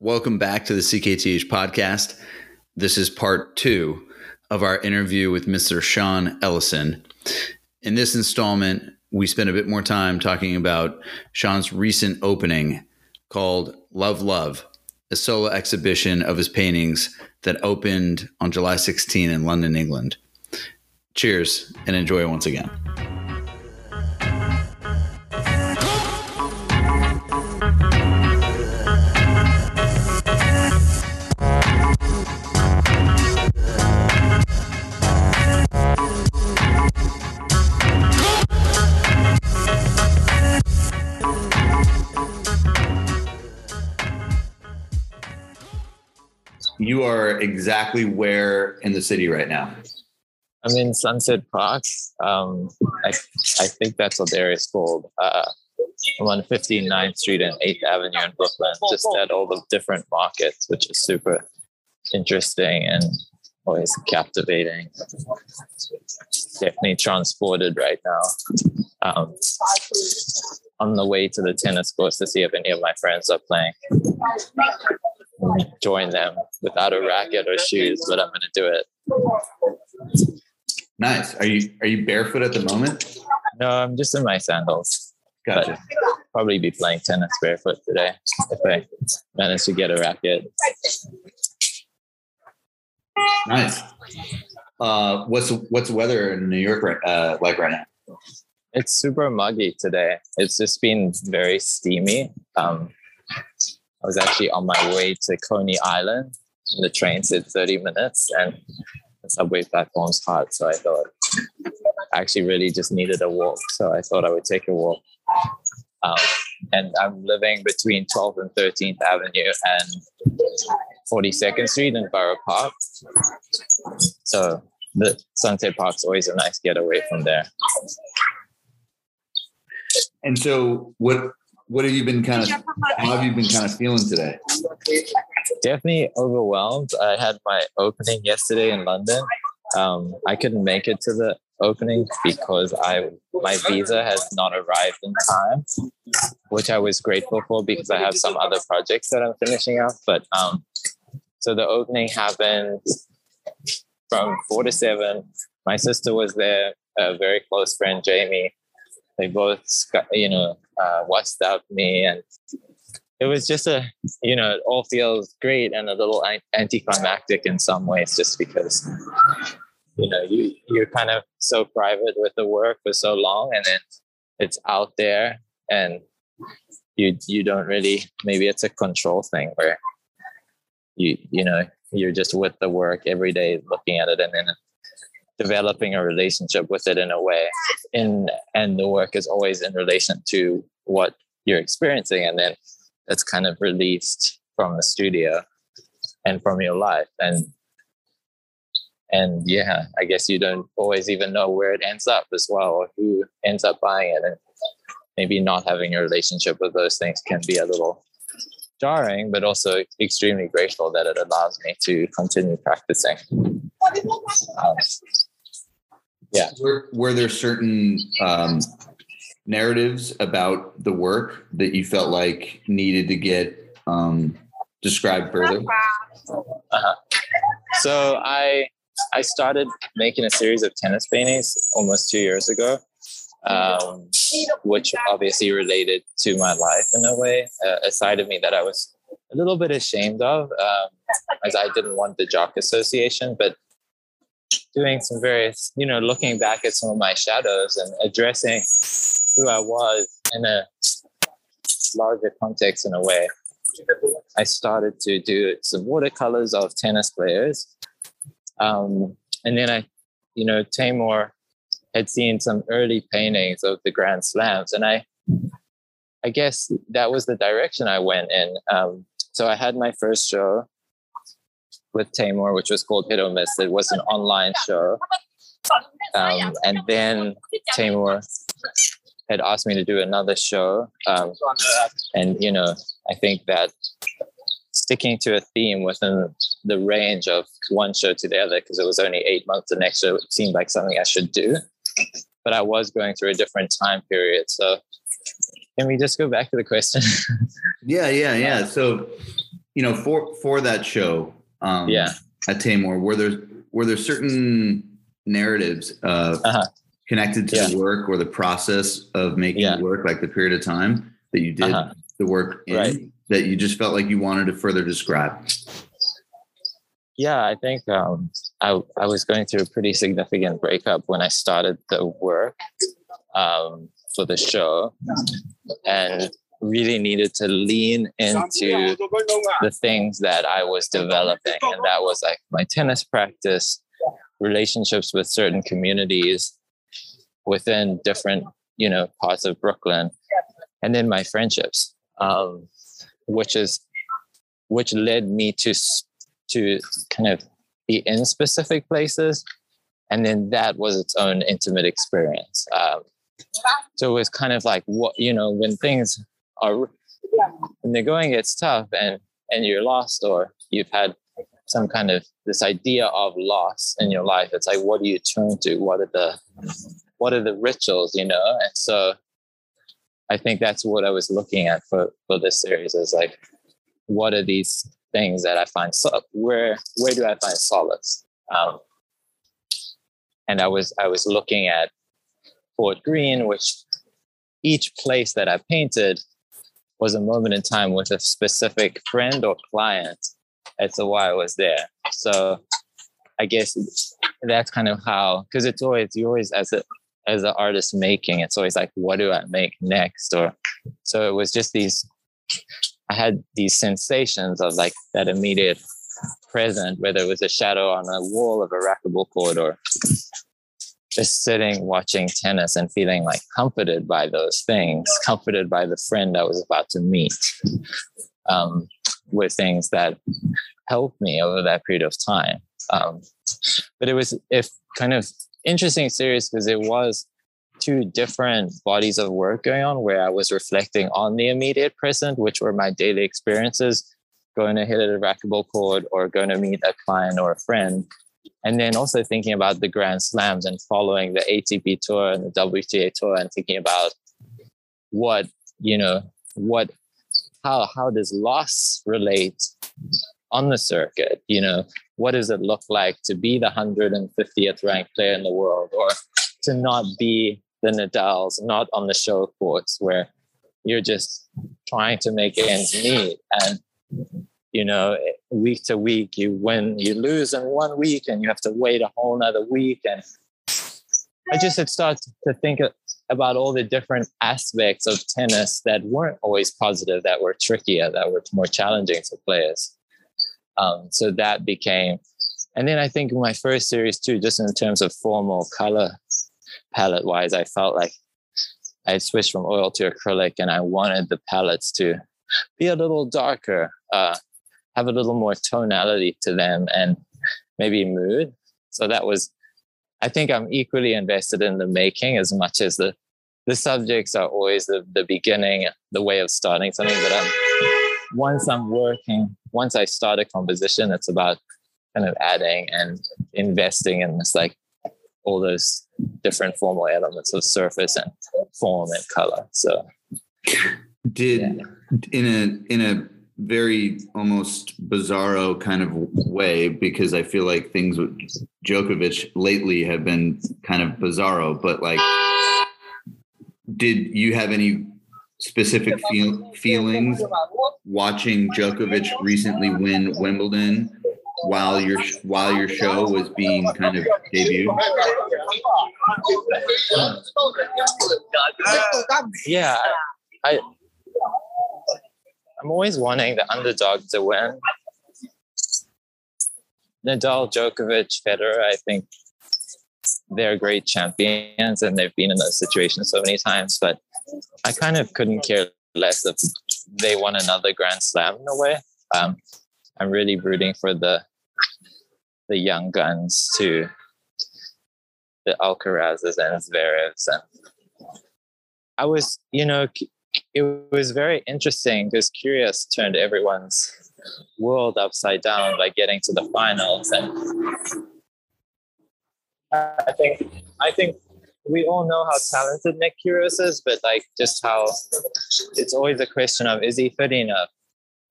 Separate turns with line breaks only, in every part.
Welcome back to the CKTH podcast. This is part two of our interview with Mr. Shaun Ellison. In this installment, we spent a bit more time talking about Shaun's recent opening called Love Love, a solo exhibition of his paintings that opened on July 16 in London, England. Cheers and enjoy once again. You are exactly where in the city right now?
I'm in Sunset Park. Um, I, I think that's what the area is called. Uh, I'm on 59th Street and 8th Avenue in Brooklyn, just at all the different markets, which is super interesting and always captivating. Definitely transported right now. Um, on the way to the tennis courts to see if any of my friends are playing. Join them without a racket or shoes, but I'm going to do it.
Nice. Are you are you barefoot at the moment?
No, I'm just in my sandals.
Gotcha.
Probably be playing tennis barefoot today if I manage to get a racket.
Nice. Uh, what's what's the weather in New York right, uh, like right now?
It's super muggy today. It's just been very steamy. Um, I was actually on my way to Coney Island. And The train said 30 minutes and the subway platform's hot. So I thought I actually really just needed a walk. So I thought I would take a walk. Um, and I'm living between 12th and 13th Avenue and 42nd Street in Borough Park. So the Sunset Park's always a nice getaway from there.
And so, what what have you been kind of how have you been kind of feeling today?
Definitely overwhelmed. I had my opening yesterday in London. Um, I couldn't make it to the opening because I my visa has not arrived in time, which I was grateful for because I have some other projects that I'm finishing up. But um, so the opening happened from four to seven. My sister was there, a very close friend, Jamie. They both, you know, uh, WhatsApped me, and it was just a, you know, it all feels great and a little anticlimactic in some ways, just because, you know, you you're kind of so private with the work for so long, and then it's out there, and you you don't really maybe it's a control thing where you you know you're just with the work every day looking at it and then developing a relationship with it in a way. In and the work is always in relation to what you're experiencing and then it's kind of released from the studio and from your life. And and yeah i guess you don't always even know where it ends up as well or who ends up buying it and maybe not having a relationship with those things can be a little jarring but also extremely grateful that it allows me to continue practicing. Um, yeah
were, were there certain um, narratives about the work that you felt like needed to get um, described further
uh-huh. so i i started making a series of tennis paintings almost two years ago um, which obviously related to my life in a way uh, a side of me that i was a little bit ashamed of um, as i didn't want the jock association but doing some various, you know, looking back at some of my shadows and addressing who I was in a larger context in a way. I started to do some watercolors of tennis players. Um, and then I, you know, Taymour had seen some early paintings of the Grand Slams. And I, I guess that was the direction I went in. Um, so I had my first show with Taymour, which was called Hit or Miss. It was an online show. Um, and then Taymour had asked me to do another show. Um, and, you know, I think that sticking to a theme within the range of one show to the other, because it was only eight months, the next show seemed like something I should do. But I was going through a different time period. So can we just go back to the question?
yeah, yeah, yeah. So you know, for for that show, um,
Yeah.
at Taymour, were there were there certain narratives uh,
Uh-huh.
connected to
Yeah.
the work or the process of making
Yeah.
the work, like the period of time that you did
Uh-huh.
the work in,
Right.
that you just felt like you wanted to further describe?
Yeah, I think um, I I was going through a pretty significant breakup when I started the work um, for the show, and really needed to lean into the things that I was developing, and that was like my tennis practice, relationships with certain communities within different you know parts of Brooklyn, and then my friendships, um, which is which led me to to kind of be in specific places, and then that was its own intimate experience. Um, so it was kind of like what you know when things are when they're going, it's tough, and and you're lost, or you've had some kind of this idea of loss in your life. It's like what do you turn to? What are the what are the rituals? You know, and so I think that's what I was looking at for for this series is like what are these things that I find so where where do I find solace? Um, and I was I was looking at Fort Greene, which each place that I painted was a moment in time with a specific friend or client as to why I was there. So I guess that's kind of how because it's always you always as a as an artist making, it's always like, what do I make next? Or so it was just these I had these sensations of like that immediate present, whether it was a shadow on a wall of a racquetball court or just sitting watching tennis and feeling like comforted by those things, comforted by the friend I was about to meet, um, were things that helped me over that period of time. Um, but it was if kind of interesting series because it was two different bodies of work going on where I was reflecting on the immediate present, which were my daily experiences, going to hit a racquetball court or going to meet a client or a friend. And then also thinking about the Grand Slams and following the ATP tour and the WTA tour and thinking about what, you know, what, how, how does loss relate on the circuit? You know, what does it look like to be the 150th ranked player in the world or to not be the Nadals, not on the show courts where you're just trying to make ends meet. And, you know, week to week, you win, you lose in one week and you have to wait a whole nother week. And I just had started to think about all the different aspects of tennis that weren't always positive, that were trickier, that were more challenging for players. Um, so that became, and then I think my first series too, just in terms of formal color palette wise, I felt like I switched from oil to acrylic and I wanted the palettes to be a little darker, uh, have a little more tonality to them and maybe mood. So that was, I think I'm equally invested in the making as much as the, the subjects are always the, the beginning, the way of starting something. But um, once I'm working, once I start a composition, it's about kind of adding and investing in this like all those different formal elements of surface and form and color. So
did
yeah.
in a in a very almost bizarro kind of way because I feel like things with Djokovic lately have been kind of bizarro, but like did you have any specific feel, feelings watching Djokovic recently win Wimbledon while your while your show was being kind of debuted?
Yeah, I I'm always wanting the underdog to win. Nadal, Djokovic, Federer, I think they're great champions and they've been in those situations so many times, but I kind of couldn't care less if they won another Grand Slam in a way. Um, I'm really rooting for the the young guns to the Alcarazes and Zverevs. And I was, you know, it was very interesting because Kyrgios turned everyone's world upside down by getting to the finals. And I think, I think we all know how talented Nick Kyrgios is, but like just how it's always a question of is he fit enough?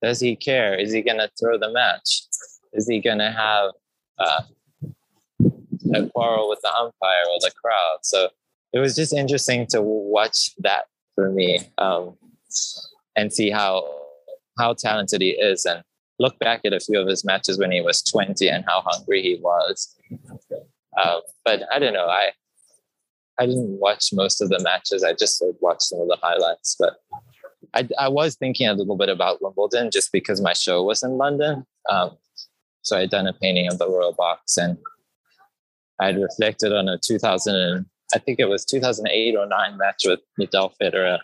does he care? Is he to throw the match? Is he to have uh, a quarrel with the umpire or the crowd? So it was just interesting to watch that for me um, and see how how talented he is and look back at a few of his matches when he was 20 and how hungry he was. Uh, but I don't know. I I didn't watch most of the matches. I just watched some of the highlights. But I, I was thinking a little bit about Wimbledon just because my show was in London. Um, so I'd done a painting of the Royal Box and I'd reflected on a 2000, I think it was 2008 or 9 match with Nadal Federer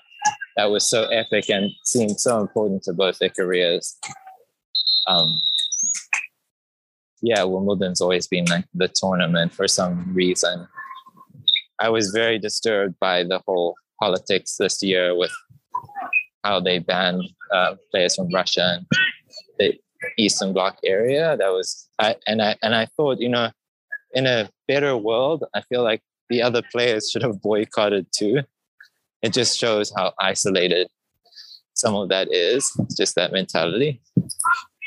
that was so epic and seemed so important to both their careers. Um, yeah, Wimbledon's always been like the tournament for some reason. I was very disturbed by the whole politics this year with how they banned uh, players from Russia and the Eastern Bloc area. That was, I, and I and I thought, you know, in a better world, I feel like the other players should have boycotted too. It just shows how isolated some of that is. It's just that mentality.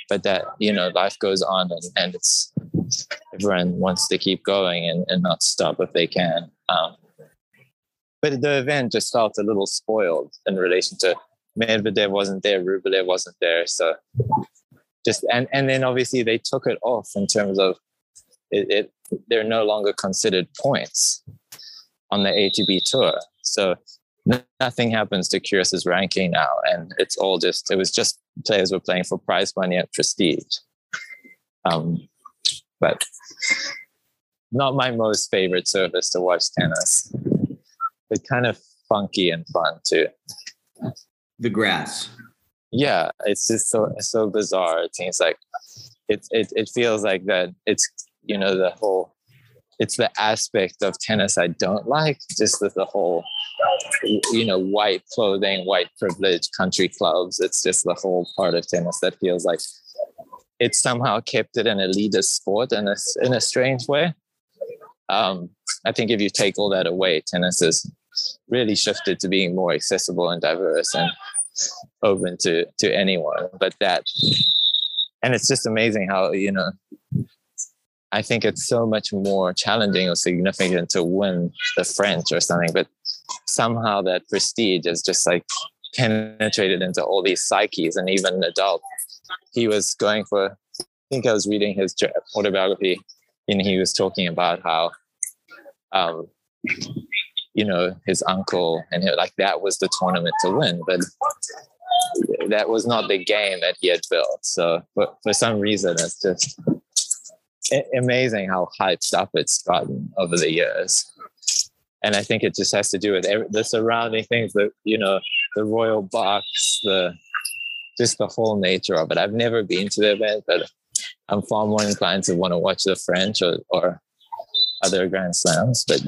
But that you know, life goes on, and, and it's everyone wants to keep going and, and not stop if they can. Um, but the event just felt a little spoiled in relation to Medvedev wasn't there, Rublev wasn't there, so just and and then obviously they took it off in terms of it, it they're no longer considered points on the ATP tour. So nothing happens to Kyrgios's ranking now, and it's all just it was just players were playing for prize money and prestige. Um, but not my most favorite service to watch tennis. But kind of funky and fun too.
The grass.
Yeah, it's just so so bizarre. It seems like it it it feels like that it's you know the whole it's the aspect of tennis I don't like, just the, the whole you know white clothing, white privilege, country clubs. It's just the whole part of tennis that feels like it somehow kept it an elitist sport in a in a strange way. Um, I think if you take all that away, tennis has really shifted to being more accessible and diverse and open to to anyone. But that, and it's just amazing how you know. I think it's so much more challenging or significant to win the French or something, but somehow that prestige is just like penetrated into all these psyches and even Nadal. He was going for i think i was reading his autobiography and he was talking about how um, you know his uncle and he, like that was the tournament to win but that was not the game that he had built. So but for some reason it's just amazing how hyped up it's gotten over the years and I think it just has to do with every, the surrounding things, that, you know, the royal box, the just the whole nature of it. I've never been to the event, but I'm far more inclined to want to watch the French or, or other Grand Slams. But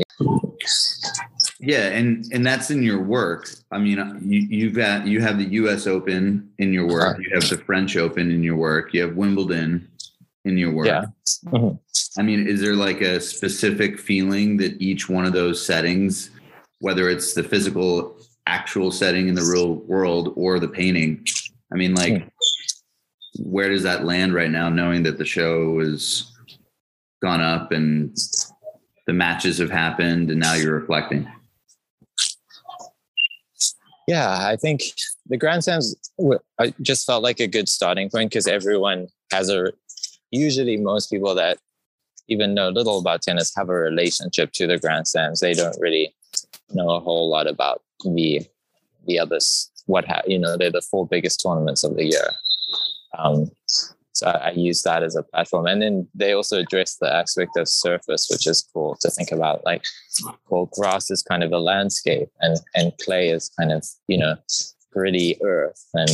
yeah, and and that's in your work. I mean, you you've got you have the U.S. Open in your work. Uh-huh. You have the French Open in your work. You have Wimbledon in your work.
Yeah.
Mm-hmm. I mean, is there like a specific feeling that each one of those settings, whether it's the physical actual setting in the real world or the painting, I mean, like, mm. where does that land right now, knowing that the show has gone up and the matches have happened and now you're reflecting?
Yeah, I think the Grand Slams I just felt like a good starting point because everyone has a usually most people that even know little about tennis have a relationship to the Grand Slams. They don't really know a whole lot about the the others. What ha- you know, they're the four biggest tournaments of the year. Um, so I, I use that as a platform, and then they also address the aspect of surface, which is cool to think about. Like, well, grass is kind of a landscape, and and clay is kind of you know gritty earth, and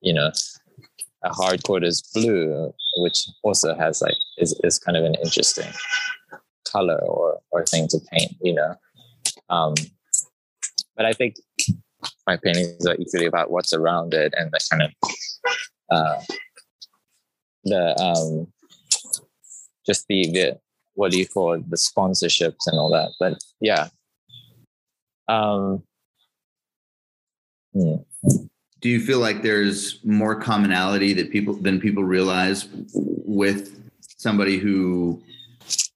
you know a hard court is blue, which also has like is, is kind of an interesting color or or thing to paint, you know. Um, but I think my paintings are equally about what's around it and the kind of uh, the um, just the the what do you call it, the sponsorships and all that. But yeah. Um, hmm.
Do you feel like there's more commonality that people than people realize with somebody who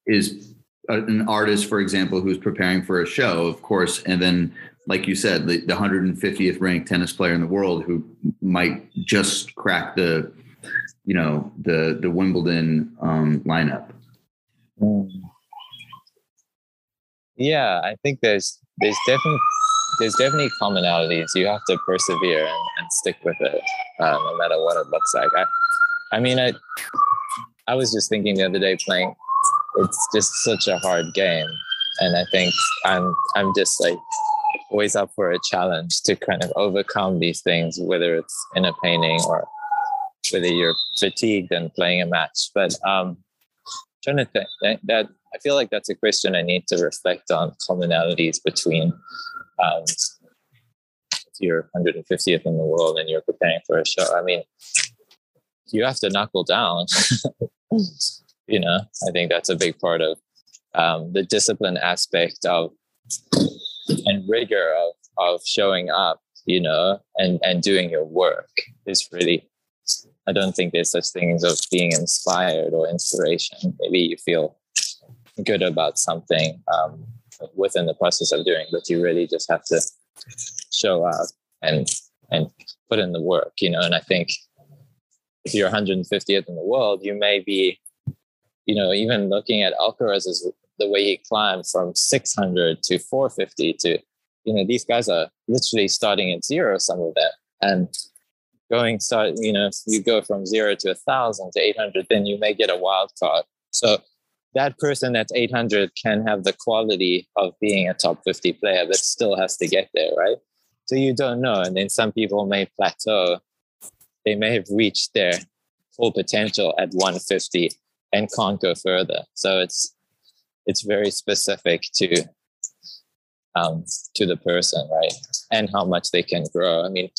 is an artist, for example, who's preparing for a show, of course, and then, like you said, the, the 150th ranked tennis player in the world who might just crack the, you know, the the Wimbledon um, lineup.
Mm. Yeah, I think there's there's definitely there's definitely commonalities. You have to persevere and, and stick with it, uh, no matter what it looks like. I, I mean, I, I was just thinking the other day playing. It's just such a hard game, and I think I'm I'm just like always up for a challenge to kind of overcome these things, whether it's in a painting or whether you're fatigued and playing a match. But um, trying to think that I feel like that's a question I need to reflect on commonalities between um, you're 150th in the world and you're preparing for a show. I mean, you have to knuckle down. you know, I think that's a big part of um, the discipline aspect of and rigor of of showing up. You know, and and doing your work is really. I don't think there's such things of being inspired or inspiration. Maybe you feel good about something um, within the process of doing, but you really just have to show up and and put in the work, you know. And I think if you're 150th in the world, you may be, you know, even looking at Alcaraz's the way he climbed from 600 to 450 to, you know, these guys are literally starting at zero, some of them, and going start, you know, you go from zero to a thousand to 800, then you may get a wild card. So that person that's 800 can have the quality of being a top 50 player, but still has to get there, right? So you don't know. And then some people may plateau. They may have reached their full potential at 150 and can't go further. So it's it's very specific to um, to the person, right? And how much they can grow. I mean,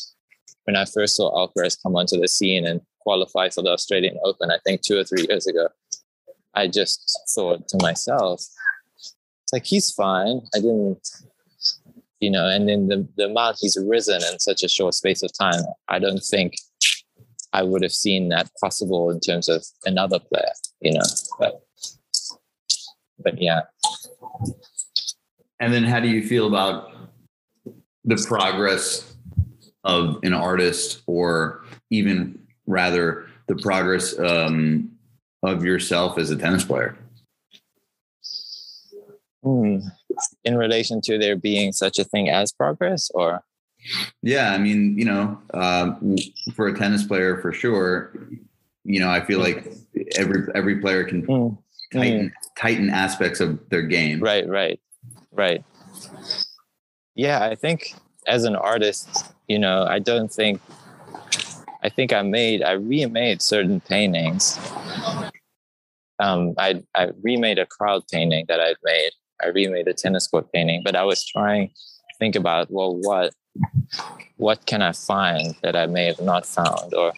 when I first saw Alcaraz come onto the scene and qualify for the Australian Open, I think two or three years ago, I just thought to myself, it's like he's fine. I didn't, you know, and then the, the amount he's risen in such a short space of time, I don't think I would have seen that possible in terms of another player, you know. But but yeah.
And then how do you feel about the progress of an artist or even rather the progress um, of yourself as a tennis player?
Hmm. In relation to there being such a thing as progress, or?
Yeah, I mean, you know, uh, for a tennis player, for sure, you know, I feel like every every player can mm. tighten mm. tighten aspects of their game.
Right, right, right. Yeah, I think as an artist, you know, I don't think I think I made I remade certain paintings um, I I remade a crowd painting that I'd made. I remade a tennis court painting, but I was trying to think about well, what what can I find that I may have not found, or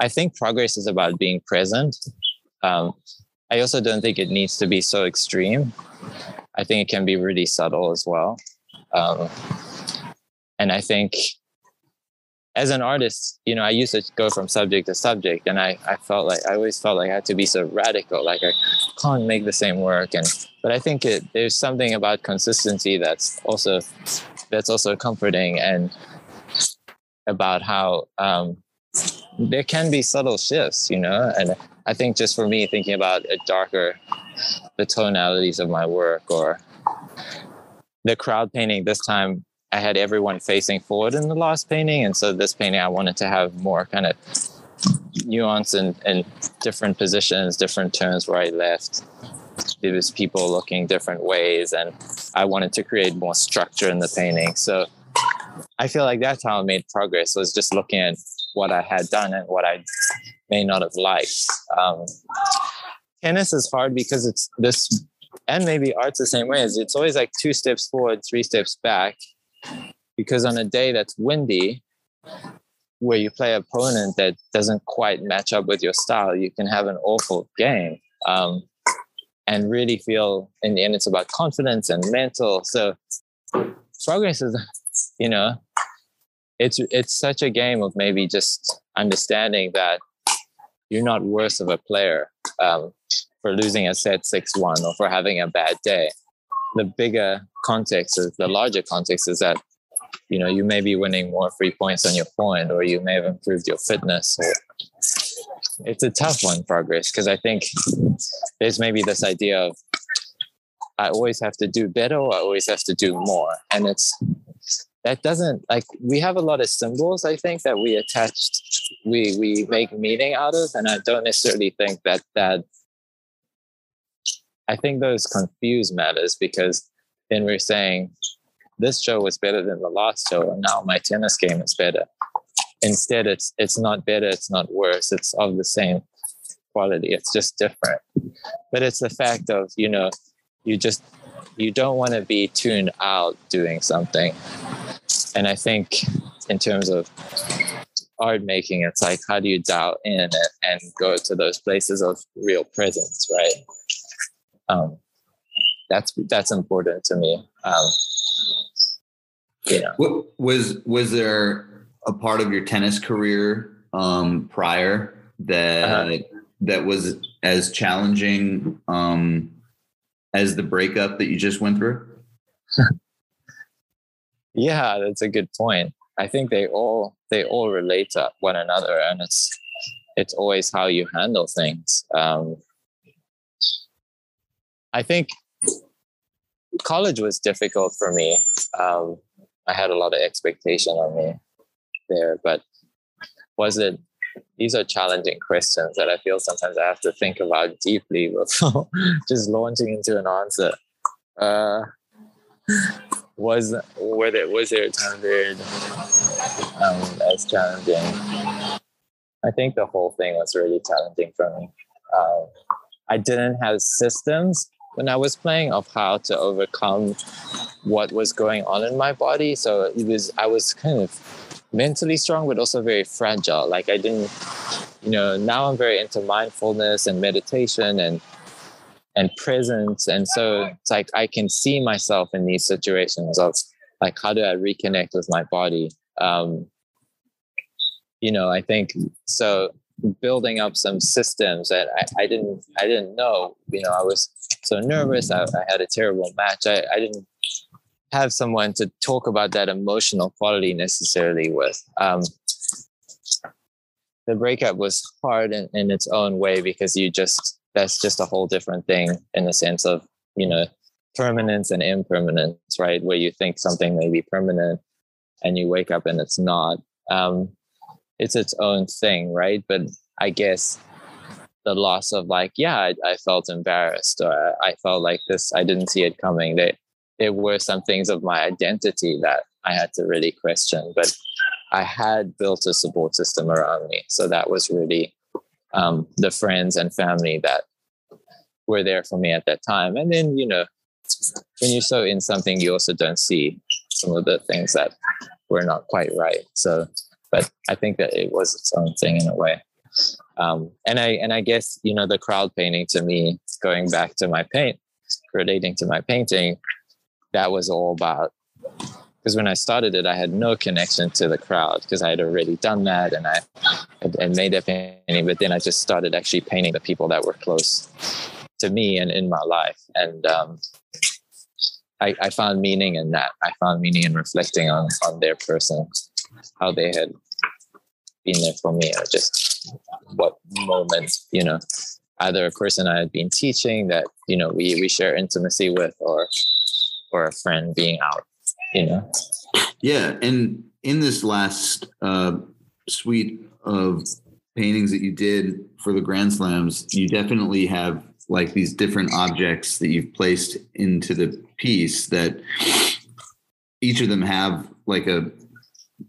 I think progress is about being present. Um, I also don't think it needs to be so extreme. I think it can be really subtle as well. Um, and I think as an artist, you know, I used to go from subject to subject, and I, I felt like I always felt like I had to be so radical, like I can't make the same work. And but I think it, there's something about consistency that's also that's also comforting, and about how um, there can be subtle shifts, you know. And I think just for me, thinking about a darker, the tonalities of my work, or the crowd painting this time I had everyone facing forward in the last painting, and so this painting I wanted to have more kind of nuance and, and different positions, different turns where I left. There was people looking different ways, and I wanted to create more structure in the painting. So I feel like that's how I made progress was just looking at what I had done and what I may not have liked. Um, tennis is hard because it's this, and maybe art's the same way. Is it's always like two steps forward, three steps back, because on a day that's windy, where you play opponent that doesn't quite match up with your style, you can have an awful game. Um, and really feel in the end it's about confidence and mental. So progress is you know, it's it's such a game of maybe just understanding that you're not worse of a player um, for losing a set six one or for having a bad day. The bigger context is the larger context is that you know you may be winning more free points on your point or you may have improved your fitness or it's a tough one progress because i think there's maybe this idea of i always have to do better or i always have to do more and it's that doesn't like we have a lot of symbols i think that we attach we we make meaning out of and i don't necessarily think that that i think those confuse matters because then we're saying this show was better than the last show and now my tennis game is better. Instead it's it's not better it's not worse it's of the same quality it's just different. But it's the fact of you know you just you don't want to be tuned out doing something. And i think in terms of art making it's like how do you dial in and, and go to those places of real presence right um that's that's important to me um
you know. was was there a part of your tennis career um, prior that uh-huh. that was as challenging um, as the breakup that you just went through?
yeah, that's a good point. I think they all they all relate to one another, and it's it's always how you handle things. Um, I think college was difficult for me. Um, I had a lot of expectation on me there, but was it? These are challenging questions that I feel sometimes I have to think about deeply before just launching into an answer. Uh, was were there was there a time period um, as challenging? I think the whole thing was really challenging for me. Um, I didn't have systems when I was playing of how to overcome what was going on in my body. So it was I was kind of mentally strong, but also very fragile. Like I didn't, you know, now I'm very into mindfulness and meditation and and presence. And so it's like I can see myself in these situations of like how do I reconnect with my body? Um, you know, I think so building up some systems that I, I didn't I didn't know. You know, I was so nervous. I, I had a terrible match. I, I didn't have someone to talk about that emotional quality necessarily with. Um, the breakup was hard in, in its own way because you just that's just a whole different thing in the sense of you know permanence and impermanence right where you think something may be permanent and you wake up and it's not um, it's its own thing right? But i guess the loss of like yeah I, I, felt embarrassed or i felt like this i didn't see it coming. That there were some things of my identity that i had to really question but i had built a support system around me. So that was really um, the friends and family that were there for me at that time. And then you know when you're so in something you also don't see some of the things that were not quite right. So but i think that it was its own thing in a way um, and I and I guess you know the crowd painting to me, going back to my paint, relating to my painting, that was all about because when I started it, I had no connection to the crowd because I had already done that and I and made that painting. But then I just started actually painting the people that were close to me and in my life, and um, I, I found meaning in that. I found meaning in reflecting on on their person, how they had been there for me, or just what moments, you know, either a person I had been teaching that, you know, we, we share intimacy with or, or a friend being out, you know?
Yeah. And in this last uh, suite of paintings that you did for the Grand Slams, you definitely have like these different objects that you've placed into the piece that each of them have like a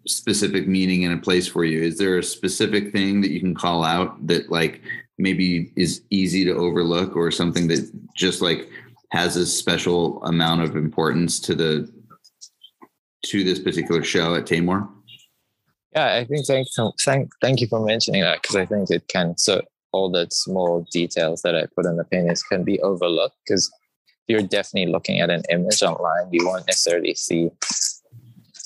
specific meaning and a place for you is there a specific thing that you can call out that like maybe is easy to overlook or something that just like has a special amount of importance to the to this particular show at Taymour?
Yeah, I think thank thank thank you for mentioning that because I think it can so all the small details that I put in the paintings can be overlooked because you're definitely looking at an image online. You won't necessarily see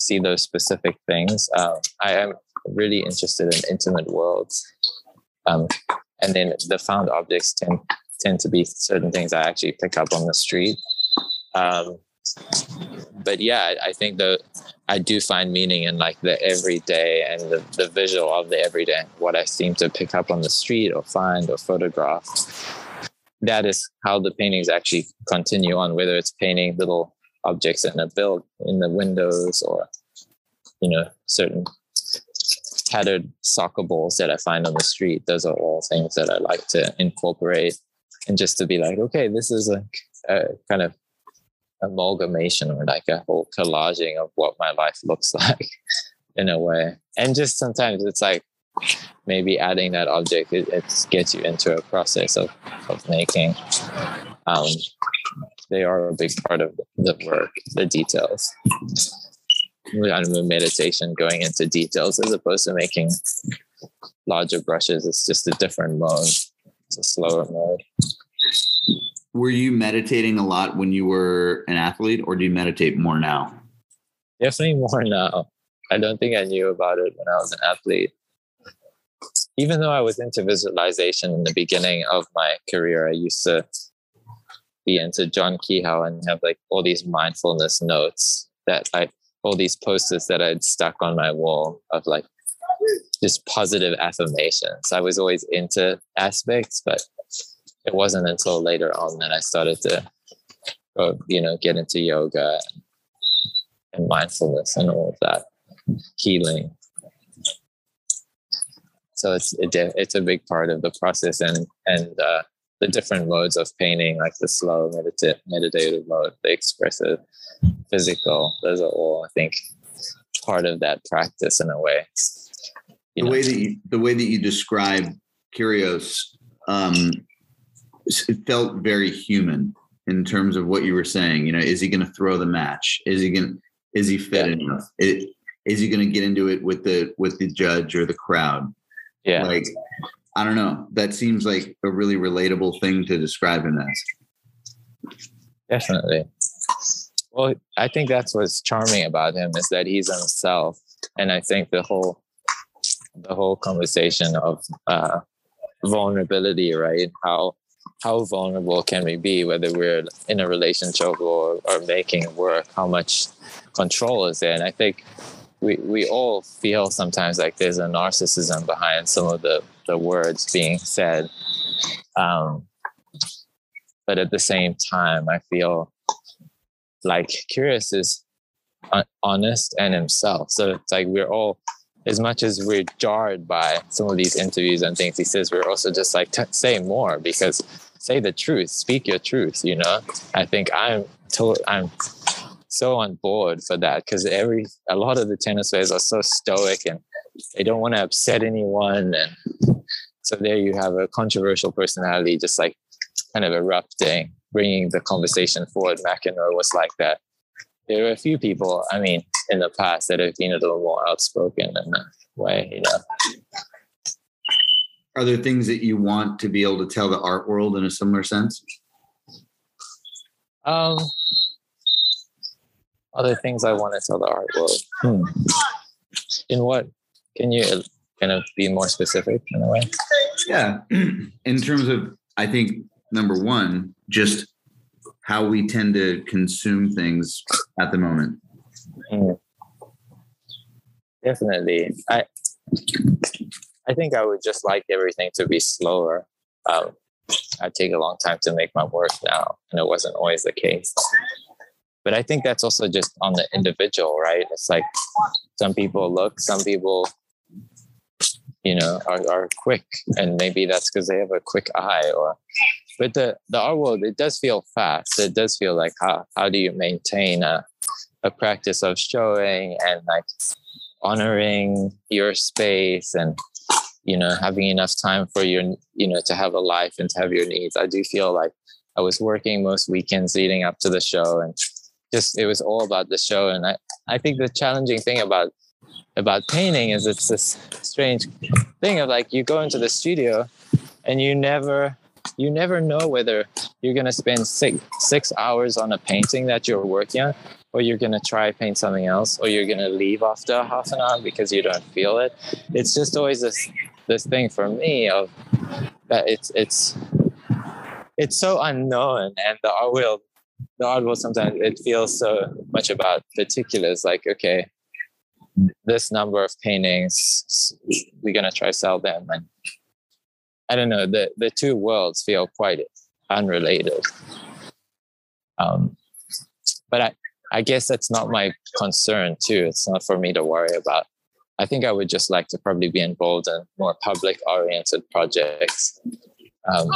see those specific things. Um, I am really interested in intimate worlds. Um, and then the found objects tend tend to be certain things I actually pick up on the street. Um, but yeah, I think that I do find meaning in like the everyday and the, the visual of the everyday, what I seem to pick up on the street or find or photograph. That is how the paintings actually continue on, whether it's painting little objects in a build in the windows or you know certain tattered soccer balls that I find on the street. Those are all things that I like to incorporate and just to be like, okay, this is a, a kind of amalgamation or like a whole collaging of what my life looks like in a way. And just sometimes it's like maybe adding that object, it, it gets you into a process of, of making. Um, they are a big part of the work, the details. Kind of meditation going into details as opposed to making larger brushes. It's just a different mode. It's a slower mode.
Were you meditating a lot when you were an athlete, or do you meditate more now?
Definitely more now. I don't think I knew about it when I was an athlete. Even though I was into visualization in the beginning of my career, I used to be into John Kehoe and have like all these mindfulness notes that I, all these posters that I'd stuck on my wall of like just positive affirmations. I was always into aspects, but it wasn't until later on that I started to, go, you know, get into yoga and, and mindfulness and all of that healing. So it's it, it's a big part of the process and and uh, the different modes of painting, like the slow meditative meditative mode, the expressive, physical. Those are all I think part of that practice in a way.
You the know? way that you the way that you describe Kyrgios um, it felt very human in terms of what you were saying. You know, is he going to throw the match? Is he going? Is he fit yeah. enough? It, is he going to get into it with the with the judge or the crowd?
Yeah,
like I don't know. That seems like a really relatable thing to describe him as.
Definitely. Well, I think that's what's charming about him is that he's himself, and I think the whole the whole conversation of uh, vulnerability, right? How how vulnerable can we be, whether we're in a relationship or, or making work? How much control is there? And I think we, we all feel sometimes like there's a narcissism behind some of the, the words being said. Um, but at the same time, I feel like Kyrgios is honest and himself. So it's like we're all, as much as we're jarred by some of these interviews and things he says, we're also just like, say more because say the truth, speak your truth. You know, I think I'm to, I'm so on board for that because every a lot of the tennis players are so stoic and they don't want to upset anyone, and so there you have a controversial personality just like kind of erupting, bringing the conversation forward. McEnroe was like that. There are a few people, I mean, in the past that have been a little more outspoken in that way, you know
are there things that you want to be able to tell the art world in a similar sense?
Um, other things I want to tell the art world. Hmm. In what? Can you kind of be more specific in a way?
Yeah. In terms of, I think number one, just how we tend to consume things at the moment.
Mm. Definitely. I I think I would just like everything to be slower. Um, I take a long time to make my work now, and it wasn't always the case. But I think that's also just on the individual, right? It's like some people look, some people, you know, are, are quick, and maybe that's because they have a quick eye. Or, but the the art world, it does feel fast. It does feel like how how do you maintain a a practice of showing and like honoring your space and you know having enough time for your you know to have a life and to have your needs i do feel like i was working most weekends leading up to the show and just it was all about the show and i i think the challenging thing about about painting is it's this strange thing of like you go into the studio and you never you never know whether you're going to spend six six hours on a painting that you're working on or you're going to try paint something else or you're going to leave after half an hour because you don't feel it. It's just always this this thing for me of that it's it's it's so unknown and the art world the art world sometimes it feels so much about particulars like okay this number of paintings we're going to try sell them. And i don't know the the two worlds feel quite unrelated. Um but i i guess that's not my concern too. It's not for me to worry about. I think i would just like to probably be involved in more public oriented projects. Um,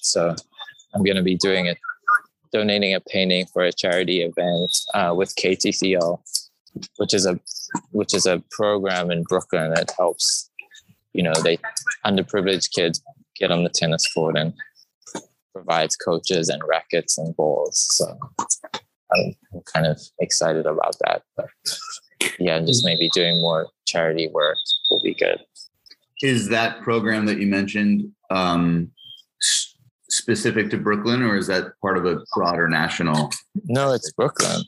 so i'm going to be doing it donating a painting for a charity event uh, with ktcl which is a which is a program in Brooklyn that helps, you know, they underprivileged kids get on the tennis court and provides coaches and rackets and balls. So I'm, kind of excited about that. But yeah, and just maybe doing more charity work will be good.
Is that program that you mentioned um, specific to Brooklyn, or is that part of a broader national?
No, it's Brooklyn.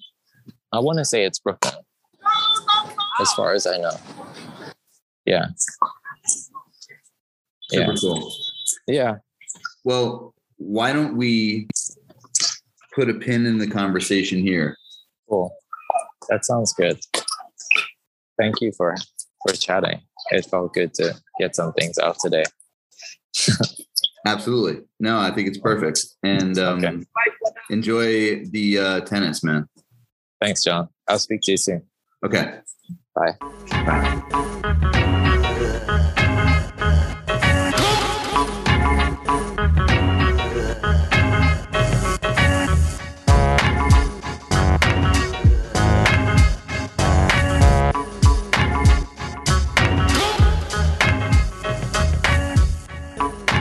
I want to say it's Brooklyn as far as I know. Yeah.
Super yeah. cool.
Yeah.
Well, why don't we put a pin in the conversation here?
Cool. That sounds good. Thank you for for chatting. It felt good to get some things out today.
Absolutely. No, I think it's perfect. And um, okay. enjoy the uh, tennis, man.
Thanks, John. I'll speak to you soon.
Okay.
Bye. Bye.